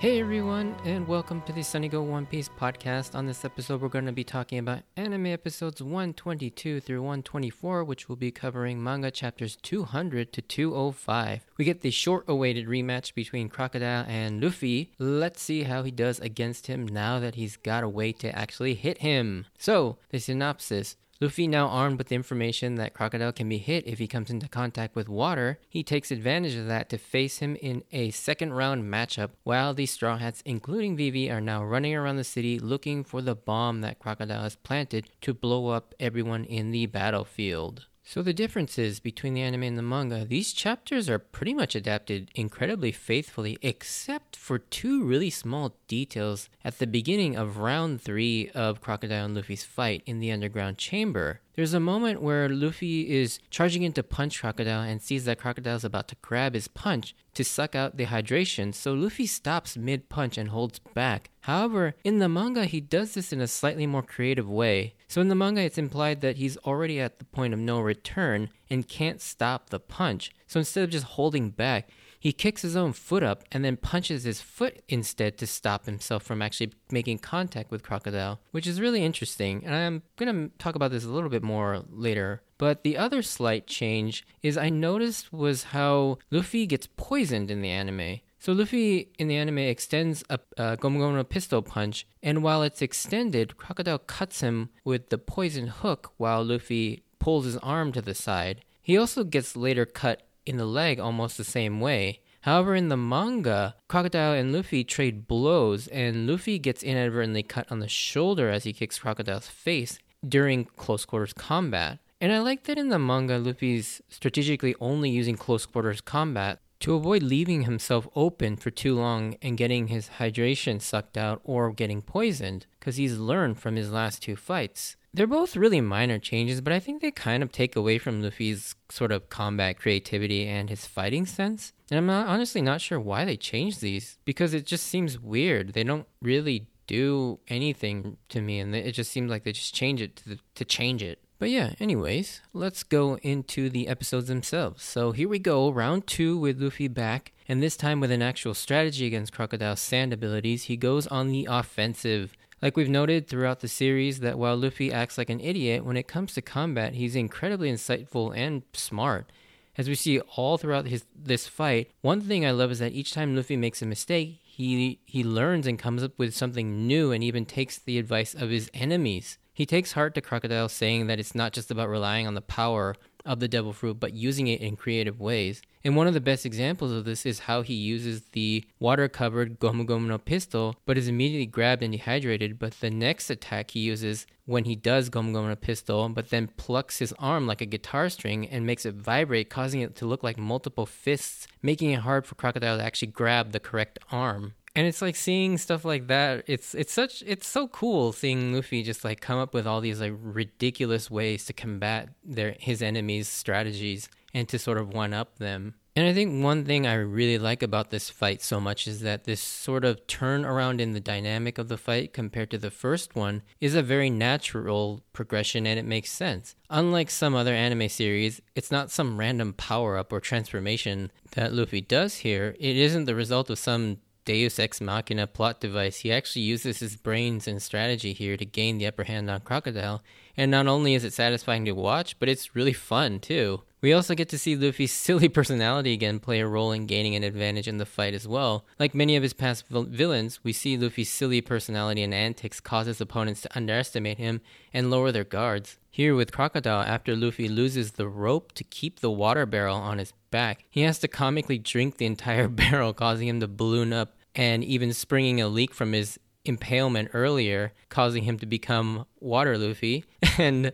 Hey everyone, and welcome to the Sunny Go One Piece podcast. On this episode, we're going to be talking about anime episodes 122 through 124, which will be covering manga chapters 200 to 205. We get the short awaited rematch between Crocodile and Luffy. Let's see how he does against him now that he's got a way to actually hit him. So, the synopsis Luffy, now armed with the information that Crocodile can be hit if he comes into contact with water, he takes advantage of that to face him in a second round matchup, while the Straw Hats, including Vivi, are now running around the city looking for the bomb that Crocodile has planted to blow up everyone in the battlefield. So the differences between the anime and the manga, these chapters are pretty much adapted incredibly faithfully, except for two really small details at the beginning of round three of Crocodile and Luffy's fight in the underground chamber. There's a moment where Luffy is charging in to punch Crocodile and sees that Crocodile is about to grab his punch to suck out the hydration, so Luffy stops mid punch and holds back. However, in the manga, he does this in a slightly more creative way. So in the manga, it's implied that he's already at the point of no return and can't stop the punch. So instead of just holding back, he kicks his own foot up and then punches his foot instead to stop himself from actually making contact with Crocodile, which is really interesting. And I'm going to talk about this a little bit more later. But the other slight change is I noticed was how Luffy gets poisoned in the anime. So Luffy in the anime extends a, a pistol punch, and while it's extended, Crocodile cuts him with the poison hook while Luffy pulls his arm to the side. He also gets later cut in the leg almost the same way. However, in the manga, Crocodile and Luffy trade blows, and Luffy gets inadvertently cut on the shoulder as he kicks Crocodile's face during close quarters combat. And I like that in the manga, Luffy's strategically only using close quarters combat to avoid leaving himself open for too long and getting his hydration sucked out or getting poisoned, because he's learned from his last two fights. They're both really minor changes, but I think they kind of take away from Luffy's sort of combat creativity and his fighting sense. And I'm not, honestly not sure why they changed these because it just seems weird. They don't really do anything to me, and it just seems like they just change it to, the, to change it. But yeah, anyways, let's go into the episodes themselves. So here we go, round two with Luffy back, and this time with an actual strategy against Crocodile's sand abilities. He goes on the offensive. Like we've noted throughout the series, that while Luffy acts like an idiot, when it comes to combat, he's incredibly insightful and smart. As we see all throughout his this fight, one thing I love is that each time Luffy makes a mistake, he he learns and comes up with something new and even takes the advice of his enemies. He takes heart to Crocodile, saying that it's not just about relying on the power of the devil fruit, but using it in creative ways. And one of the best examples of this is how he uses the water covered Gomu Gomu no pistol, but is immediately grabbed and dehydrated. But the next attack he uses when he does Gomu Gomu no pistol, but then plucks his arm like a guitar string and makes it vibrate, causing it to look like multiple fists, making it hard for Crocodile to actually grab the correct arm and it's like seeing stuff like that it's it's such it's so cool seeing luffy just like come up with all these like ridiculous ways to combat their his enemies strategies and to sort of one up them. And i think one thing i really like about this fight so much is that this sort of turn around in the dynamic of the fight compared to the first one is a very natural progression and it makes sense. Unlike some other anime series it's not some random power up or transformation that luffy does here. It isn't the result of some Deus Ex Machina plot device, he actually uses his brains and strategy here to gain the upper hand on Crocodile. And not only is it satisfying to watch, but it's really fun too. We also get to see Luffy's silly personality again play a role in gaining an advantage in the fight as well. Like many of his past vil- villains, we see Luffy's silly personality and antics cause his opponents to underestimate him and lower their guards. Here with Crocodile, after Luffy loses the rope to keep the water barrel on his back, he has to comically drink the entire barrel, causing him to balloon up and even springing a leak from his impalement earlier, causing him to become Water Luffy. And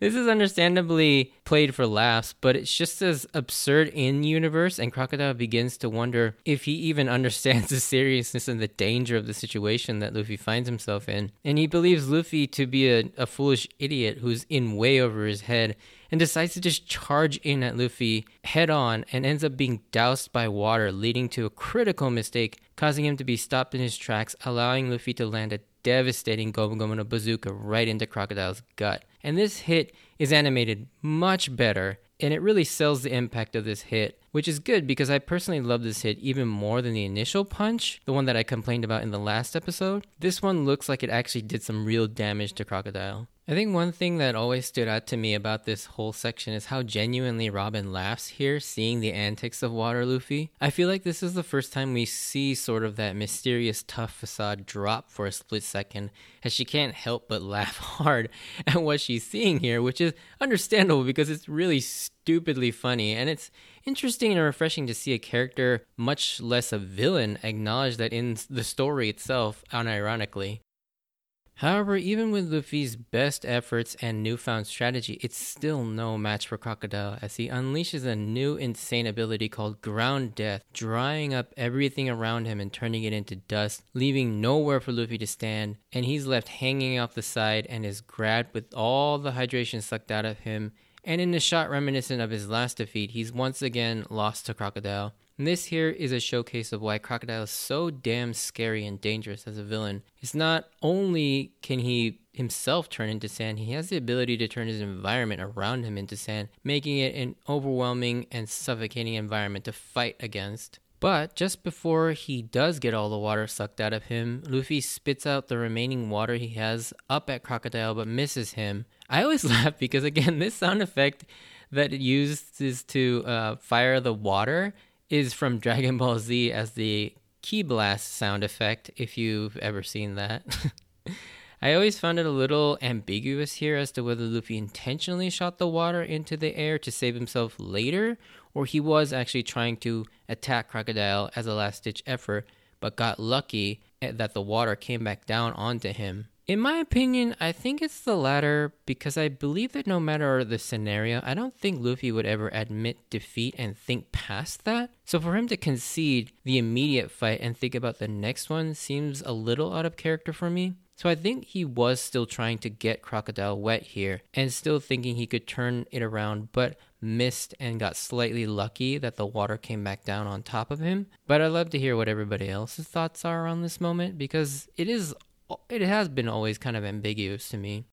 this is understandably played for laughs, but it's just as absurd in universe, and Crocodile begins to wonder if he even understands the seriousness and the danger of the situation that Luffy finds himself in. And he believes Luffy to be a, a foolish idiot who's in way over his head and decides to just charge in at Luffy head on and ends up being doused by water, leading to a critical mistake, causing him to be stopped in his tracks, allowing Luffy to land a devastating Gomu Gomu no bazooka right into Crocodile's gut. And this hit is animated much better, and it really sells the impact of this hit which is good because I personally love this hit even more than the initial punch, the one that I complained about in the last episode. This one looks like it actually did some real damage to Crocodile. I think one thing that always stood out to me about this whole section is how genuinely Robin laughs here, seeing the antics of Water Luffy. I feel like this is the first time we see sort of that mysterious tough facade drop for a split second, as she can't help but laugh hard at what she's seeing here, which is understandable because it's really stupidly funny, and it's interesting and refreshing to see a character, much less a villain, acknowledge that in the story itself, unironically. However, even with Luffy's best efforts and newfound strategy, it's still no match for Crocodile as he unleashes a new insane ability called Ground Death, drying up everything around him and turning it into dust, leaving nowhere for Luffy to stand, and he's left hanging off the side and is grabbed with all the hydration sucked out of him. And in a shot reminiscent of his last defeat, he's once again lost to Crocodile. And this here is a showcase of why Crocodile is so damn scary and dangerous as a villain. It's not only can he himself turn into sand, he has the ability to turn his environment around him into sand, making it an overwhelming and suffocating environment to fight against. But just before he does get all the water sucked out of him, Luffy spits out the remaining water he has up at Crocodile but misses him. I always laugh because, again, this sound effect that it uses to uh, fire the water is from Dragon Ball Z as the ki blast sound effect, if you've ever seen that. I always found it a little ambiguous here as to whether Luffy intentionally shot the water into the air to save himself later, or he was actually trying to attack Crocodile as a last ditch effort, but got lucky that the water came back down onto him. In my opinion, I think it's the latter because I believe that no matter the scenario, I don't think Luffy would ever admit defeat and think past that. So for him to concede the immediate fight and think about the next one seems a little out of character for me. So I think he was still trying to get Crocodile wet here and still thinking he could turn it around, but missed and got slightly lucky that the water came back down on top of him. But I'd love to hear what everybody else's thoughts are on this moment because it is it has been always kind of ambiguous to me.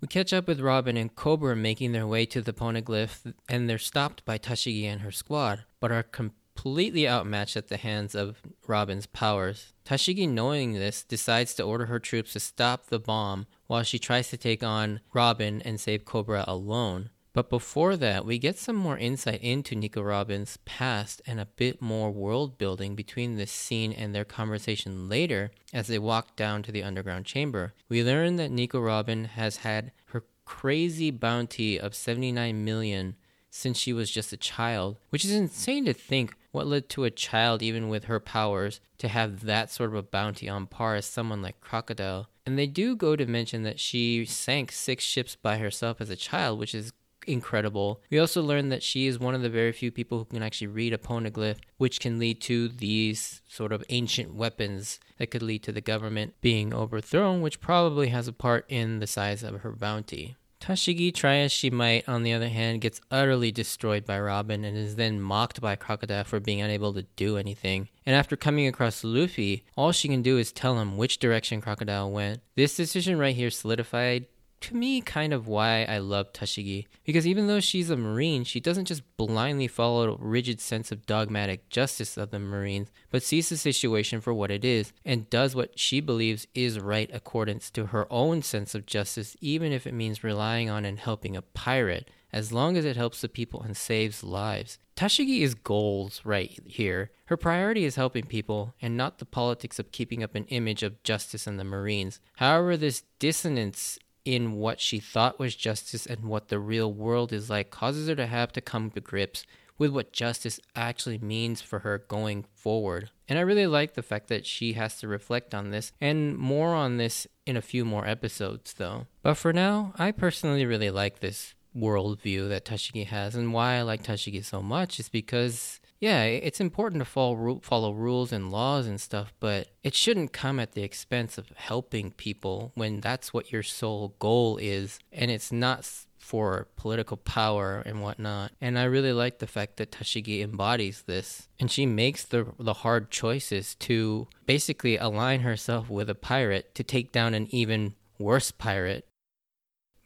We catch up with Robin and Cobra making their way to the poneglyph, and they're stopped by Tashigi and her squad, but are completely outmatched at the hands of Robin's powers. Tashigi, knowing this, decides to order her troops to stop the bomb while she tries to take on Robin and save Cobra alone. But before that, we get some more insight into Nico Robin's past and a bit more world building between this scene and their conversation later as they walk down to the underground chamber. We learn that Nico Robin has had her crazy bounty of 79 million since she was just a child, which is insane to think what led to a child, even with her powers, to have that sort of a bounty on par as someone like Crocodile. And they do go to mention that she sank six ships by herself as a child, which is incredible. We also learned that she is one of the very few people who can actually read a poneglyph, which can lead to these sort of ancient weapons that could lead to the government being overthrown, which probably has a part in the size of her bounty. Tashigi, try as she might, on the other hand, gets utterly destroyed by Robin and is then mocked by Crocodile for being unable to do anything. And after coming across Luffy, all she can do is tell him which direction Crocodile went. This decision right here solidified to me kind of why I love Tashigi. Because even though she's a Marine, she doesn't just blindly follow a rigid sense of dogmatic justice of the Marines, but sees the situation for what it is and does what she believes is right accordance to her own sense of justice, even if it means relying on and helping a pirate, as long as it helps the people and saves lives. Tashigi is goals right here. Her priority is helping people and not the politics of keeping up an image of justice in the Marines. However, this dissonance in what she thought was justice and what the real world is like causes her to have to come to grips with what justice actually means for her going forward. And I really like the fact that she has to reflect on this and more on this in a few more episodes, though. But for now, I personally really like this worldview that Tashigi has, and why I like Tashigi so much is because yeah, it's important to follow follow rules and laws and stuff, but it shouldn't come at the expense of helping people when that's what your sole goal is, and it's not for political power and whatnot. And I really like the fact that Tashigi embodies this, and she makes the the hard choices to basically align herself with a pirate to take down an even worse pirate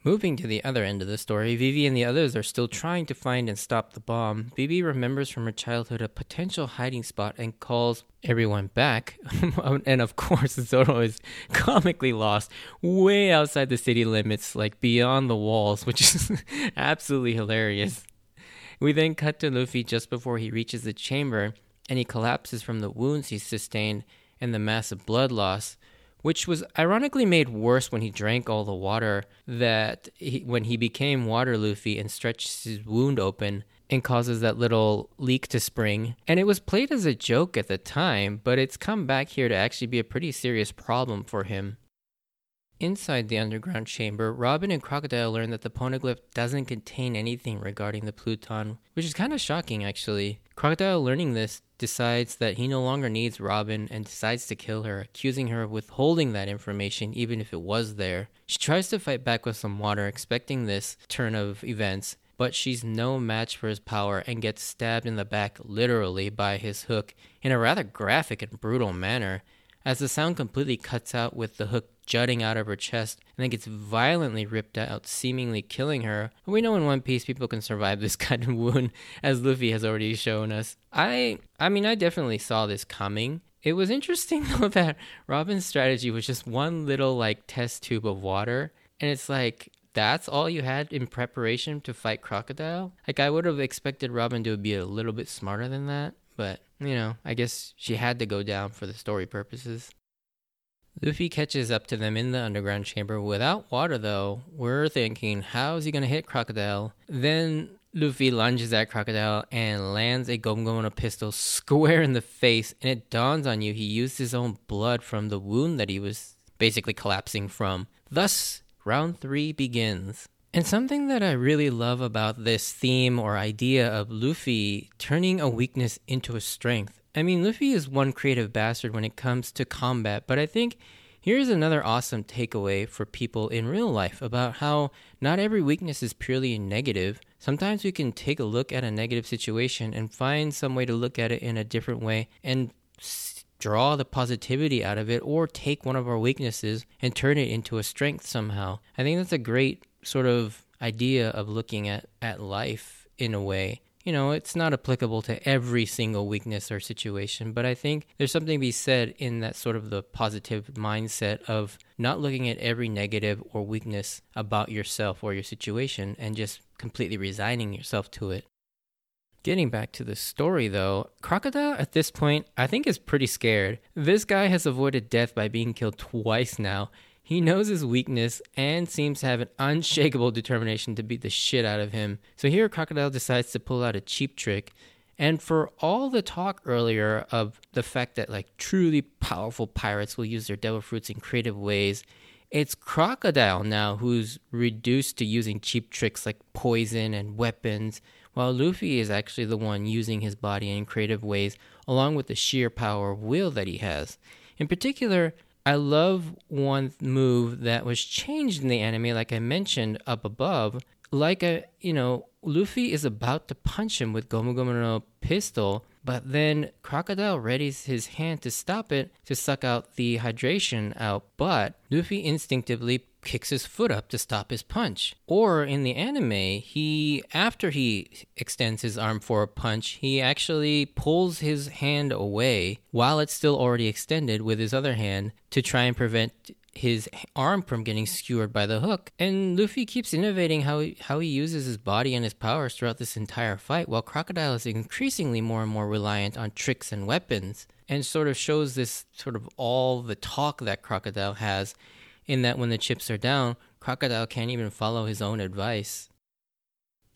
Moving to the other end of the story, Vivi and the others are still trying to find and stop the bomb. Vivi remembers from her childhood a potential hiding spot and calls everyone back. and of course, Zoro is comically lost way outside the city limits, like beyond the walls, which is absolutely hilarious. We then cut to Luffy just before he reaches the chamber and he collapses from the wounds he sustained and the massive blood loss which was ironically made worse when he drank all the water that he, when he became water Luffy and stretched his wound open and causes that little leak to spring. And it was played as a joke at the time, but it's come back here to actually be a pretty serious problem for him. Inside the underground chamber, Robin and Crocodile learn that the poneglyph doesn't contain anything regarding the Pluton, which is kind of shocking actually. Crocodile learning this decides that he no longer needs Robin and decides to kill her, accusing her of withholding that information even if it was there. She tries to fight back with some water, expecting this turn of events, but she's no match for his power and gets stabbed in the back literally by his hook in a rather graphic and brutal manner. As the sound completely cuts out with the hook jutting out of her chest and then gets violently ripped out, seemingly killing her. We know in One Piece people can survive this kind of wound, as Luffy has already shown us. I, I mean, I definitely saw this coming. It was interesting though that Robin's strategy was just one little like test tube of water, and it's like that's all you had in preparation to fight Crocodile. Like I would have expected Robin to be a little bit smarter than that, but you know, I guess she had to go down for the story purposes. Luffy catches up to them in the underground chamber without water, though. We're thinking, how is he going to hit Crocodile? Then Luffy lunges at Crocodile and lands a Gomu Gomu pistol square in the face, and it dawns on you he used his own blood from the wound that he was basically collapsing from. Thus, round three begins. And something that I really love about this theme or idea of Luffy turning a weakness into a strength I mean, Luffy is one creative bastard when it comes to combat, but I think here's another awesome takeaway for people in real life about how not every weakness is purely negative. Sometimes we can take a look at a negative situation and find some way to look at it in a different way and draw the positivity out of it or take one of our weaknesses and turn it into a strength somehow. I think that's a great sort of idea of looking at, at life in a way you know, it's not applicable to every single weakness or situation, but I think there's something to be said in that sort of the positive mindset of not looking at every negative or weakness about yourself or your situation and just completely resigning yourself to it. Getting back to the story though, Crocodile at this point I think is pretty scared. This guy has avoided death by being killed twice now, he knows his weakness and seems to have an unshakable determination to beat the shit out of him. So here, Crocodile decides to pull out a cheap trick. And for all the talk earlier of the fact that like truly powerful pirates will use their devil fruits in creative ways, it's Crocodile now who's reduced to using cheap tricks like poison and weapons, while Luffy is actually the one using his body in creative ways, along with the sheer power of will that he has. In particular, I love one move that was changed in the anime, like I mentioned up above. Like a, you know, Luffy is about to punch him with Gomu Gomu no pistol, but then Crocodile readies his hand to stop it to suck out the hydration out. But Luffy instinctively kicks his foot up to stop his punch. Or in the anime, he after he extends his arm for a punch, he actually pulls his hand away while it's still already extended with his other hand to try and prevent his arm from getting skewered by the hook. And Luffy keeps innovating how he, how he uses his body and his powers throughout this entire fight, while Crocodile is increasingly more and more reliant on tricks and weapons, and sort of shows this sort of all the talk that Crocodile has in that when the chips are down, Crocodile can't even follow his own advice.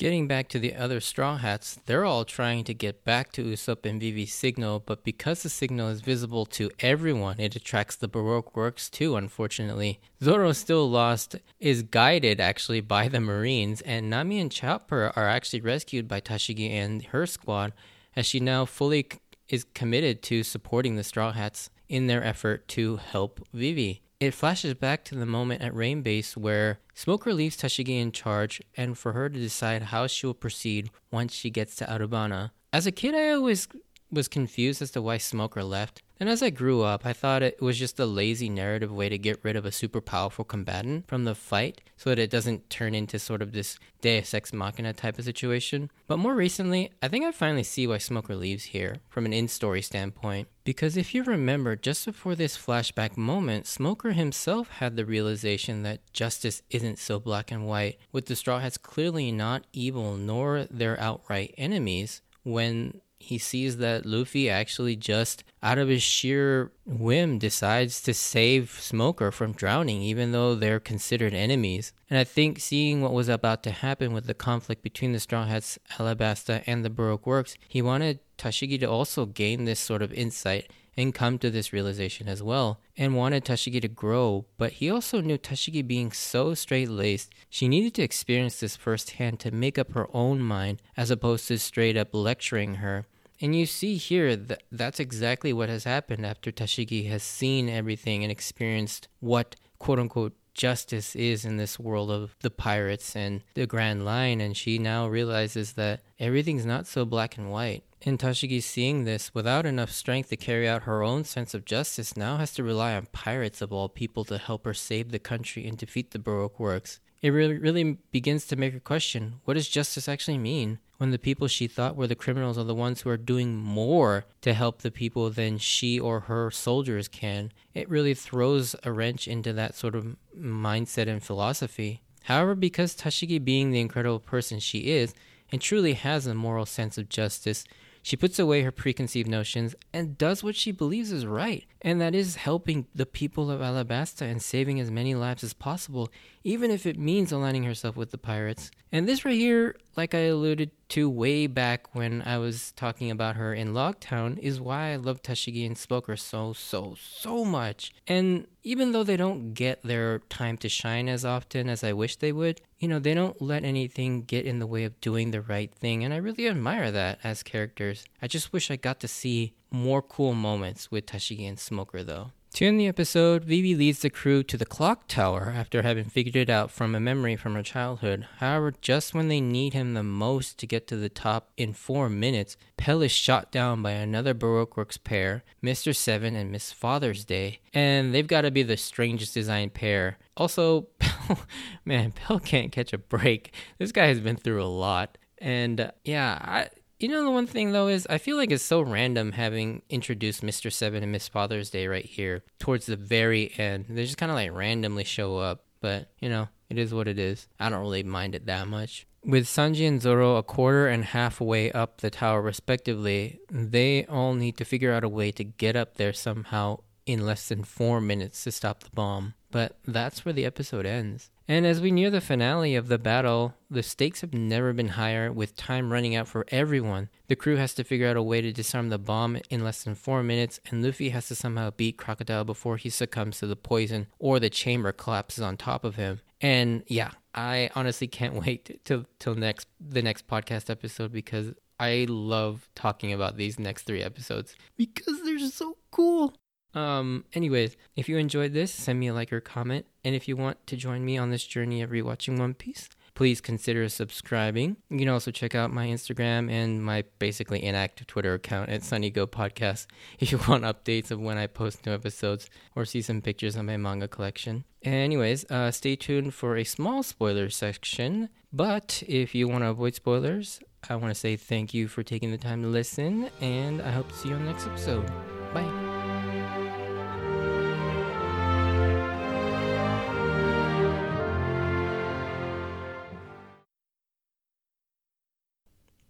Getting back to the other Straw Hats, they're all trying to get back to Usopp and Vivi's signal, but because the signal is visible to everyone, it attracts the Baroque works too, unfortunately. Zoro, still lost, is guided actually by the Marines, and Nami and Chopper are actually rescued by Tashigi and her squad, as she now fully is committed to supporting the Straw Hats in their effort to help Vivi. It flashes back to the moment at Rain Base where Smoker leaves Tashigi in charge and for her to decide how she will proceed once she gets to Alubarna. As a kid, I always was confused as to why Smoker left. And as I grew up, I thought it was just a lazy narrative way to get rid of a super powerful combatant from the fight so that it doesn't turn into sort of this Deus Ex Machina type of situation. But more recently, I think I finally see why Smoker leaves here from an in story standpoint. Because if you remember, just before this flashback moment, Smoker himself had the realization that justice isn't so black and white, with the Straw Hats clearly not evil nor their outright enemies when he sees that Luffy actually just out of his sheer whim decides to save Smoker from drowning, even though they're considered enemies. And I think seeing what was about to happen with the conflict between the Straw Hats, Alabasta, and the Baroque Works, he wanted Tashigi to also gain this sort of insight and come to this realization as well, and wanted Tashigi to grow, but he also knew Tashigi being so straight laced, she needed to experience this firsthand to make up her own mind as opposed to straight up lecturing her. And you see here that that's exactly what has happened after Tashigi has seen everything and experienced what quote unquote justice is in this world of the pirates and the Grand Line. And she now realizes that everything's not so black and white. And Tashigi, seeing this, without enough strength to carry out her own sense of justice, now has to rely on pirates of all people to help her save the country and defeat the Baroque works. It really, really begins to make her question what does justice actually mean? When the people she thought were the criminals are the ones who are doing more to help the people than she or her soldiers can. It really throws a wrench into that sort of mindset and philosophy. However, because Tashigi, being the incredible person she is, and truly has a moral sense of justice, she puts away her preconceived notions and does what she believes is right, and that is helping the people of Alabasta and saving as many lives as possible, even if it means aligning herself with the pirates. And this right here, like I alluded to way back when I was talking about her in Logtown, is why I love Tashigi and Smoker so, so, so much. And even though they don't get their time to shine as often as I wish they would, you know, they don't let anything get in the way of doing the right thing. And I really admire that as characters. I just wish I got to see more cool moments with Tashigi and Smoker, though. To end the episode, Vivi leads the crew to the clock tower after having figured it out from a memory from her childhood. However, just when they need him the most to get to the top in four minutes, Pell is shot down by another Baroque Works pair, Mr. Seven and Miss Father's Day, and they've got to be the strangest designed pair. Also, Pell, man, Pell can't catch a break. This guy has been through a lot. And uh, yeah, I, you know, the one thing though is I feel like it's so random having introduced Mr. Seven and Miss Father's Day right here towards the very end. They just kind of like randomly show up, but you know, it is what it is. I don't really mind it that much. With Sanji and Zoro a quarter and half way up the tower respectively, they all need to figure out a way to get up there somehow in less than four minutes to stop the bomb. But that's where the episode ends. And as we near the finale of the battle, the stakes have never been higher with time running out for everyone. The crew has to figure out a way to disarm the bomb in less than four minutes, and Luffy has to somehow beat Crocodile before he succumbs to the poison or the chamber collapses on top of him. And yeah, I honestly can't wait till till next the next podcast episode because I love talking about these next three episodes because they're so cool. Um, anyways, if you enjoyed this, send me a like or comment. And if you want to join me on this journey of rewatching One Piece, please consider subscribing. You can also check out my Instagram and my basically inactive Twitter account at Sunny Go Podcast if you want updates of when I post new episodes or see some pictures of my manga collection. Anyways, uh, stay tuned for a small spoiler section. But if you want to avoid spoilers, I want to say thank you for taking the time to listen, and I hope to see you on the next episode.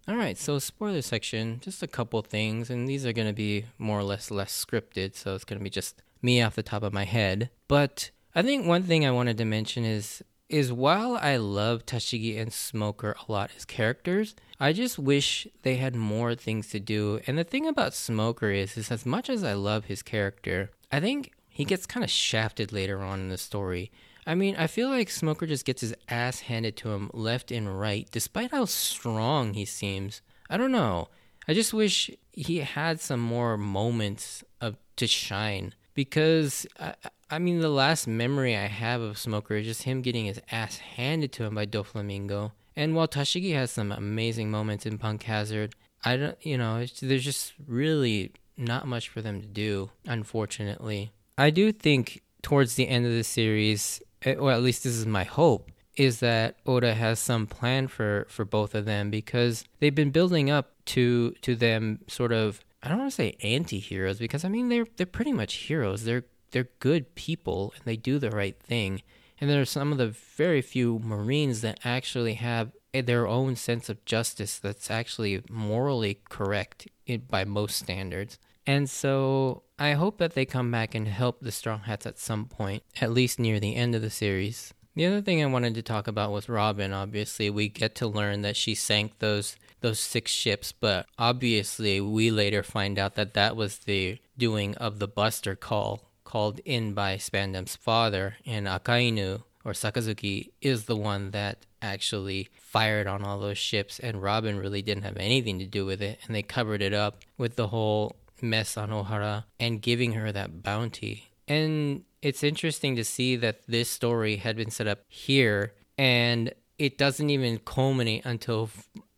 All right, so spoiler section, just a couple things, and these are going to be more or less less scripted, so it's going to be just me off the top of my head. But I think one thing I wanted to mention is is while I love Tashigi and Smoker a lot as characters, I just wish they had more things to do. And the thing about Smoker is, is as much as I love his character, I think he gets kind of shafted later on in the story. I mean, I feel like Smoker just gets his ass handed to him left and right, despite how strong he seems. I don't know. I just wish he had some more moments of to shine because I, I mean the last memory I have of Smoker is just him getting his ass handed to him by Doflamingo. And while Tashigi has some amazing moments in Punk Hazard, I don't, you know, there's just really not much for them to do, unfortunately. I do think towards the end of the series, Eh, or at least this is my hope, is that Oda has some plan for for both of them because they've been building up to to them sort of I don't want to say anti-heroes because I mean they're they're pretty much heroes. They're they're good people and they do the right thing. And there are some of the very few Marines that actually have eh, their own sense of justice that's actually morally correct by most standards. And so I hope that they come back and help the Straw Hats at some point, at least near the end of the series. The other thing I wanted to talk about was Robin. Obviously, we get to learn that she sank those those six ships, but obviously we later find out that that was the doing of the Buster call called in by Spandam's father, and Akainu or Sakazuki is the one that actually fired on all those ships, and Robin really didn't have anything to do with it, and they covered it up with the whole mess on Ohara and giving her that bounty. And it's interesting to see that this story had been set up here, and it doesn't even culminate until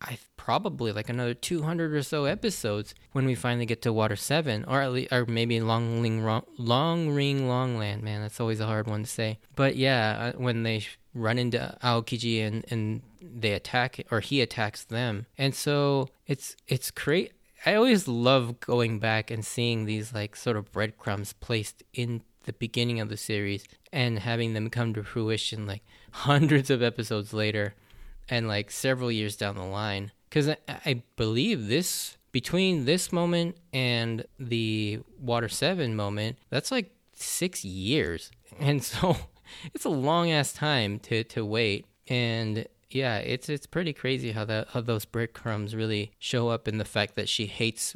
I probably like another 200 or so episodes when we finally get to Water 7 or at least or maybe Long Ring Long Ring Longland man that's always a hard one to say but yeah uh, when they run into Aokiji and and they attack or he attacks them and so it's it's great I always love going back and seeing these like sort of breadcrumbs placed in the beginning of the series and having them come to fruition like hundreds of episodes later and like several years down the line. Because I, I, believe this between this moment and the water 7 moment that's like six years. And so it's a long ass time to to wait. And yeah it's it's pretty crazy how that how those breadcrumbs really show up in the fact that she hates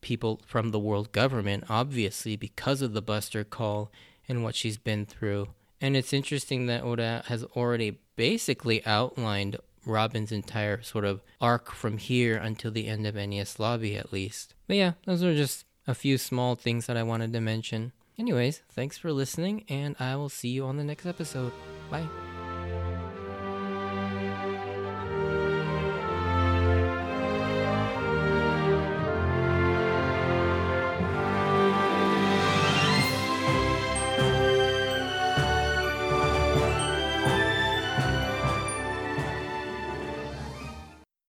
people from the world government obviously because of the buster call and what she's been through and it's interesting that oda has already basically outlined Robin's entire sort of arc from here until the end of Enies Lobby, at least. But yeah, those are just a few small things that I wanted to mention. Anyways, thanks for listening, and I will see you on the next episode. Bye.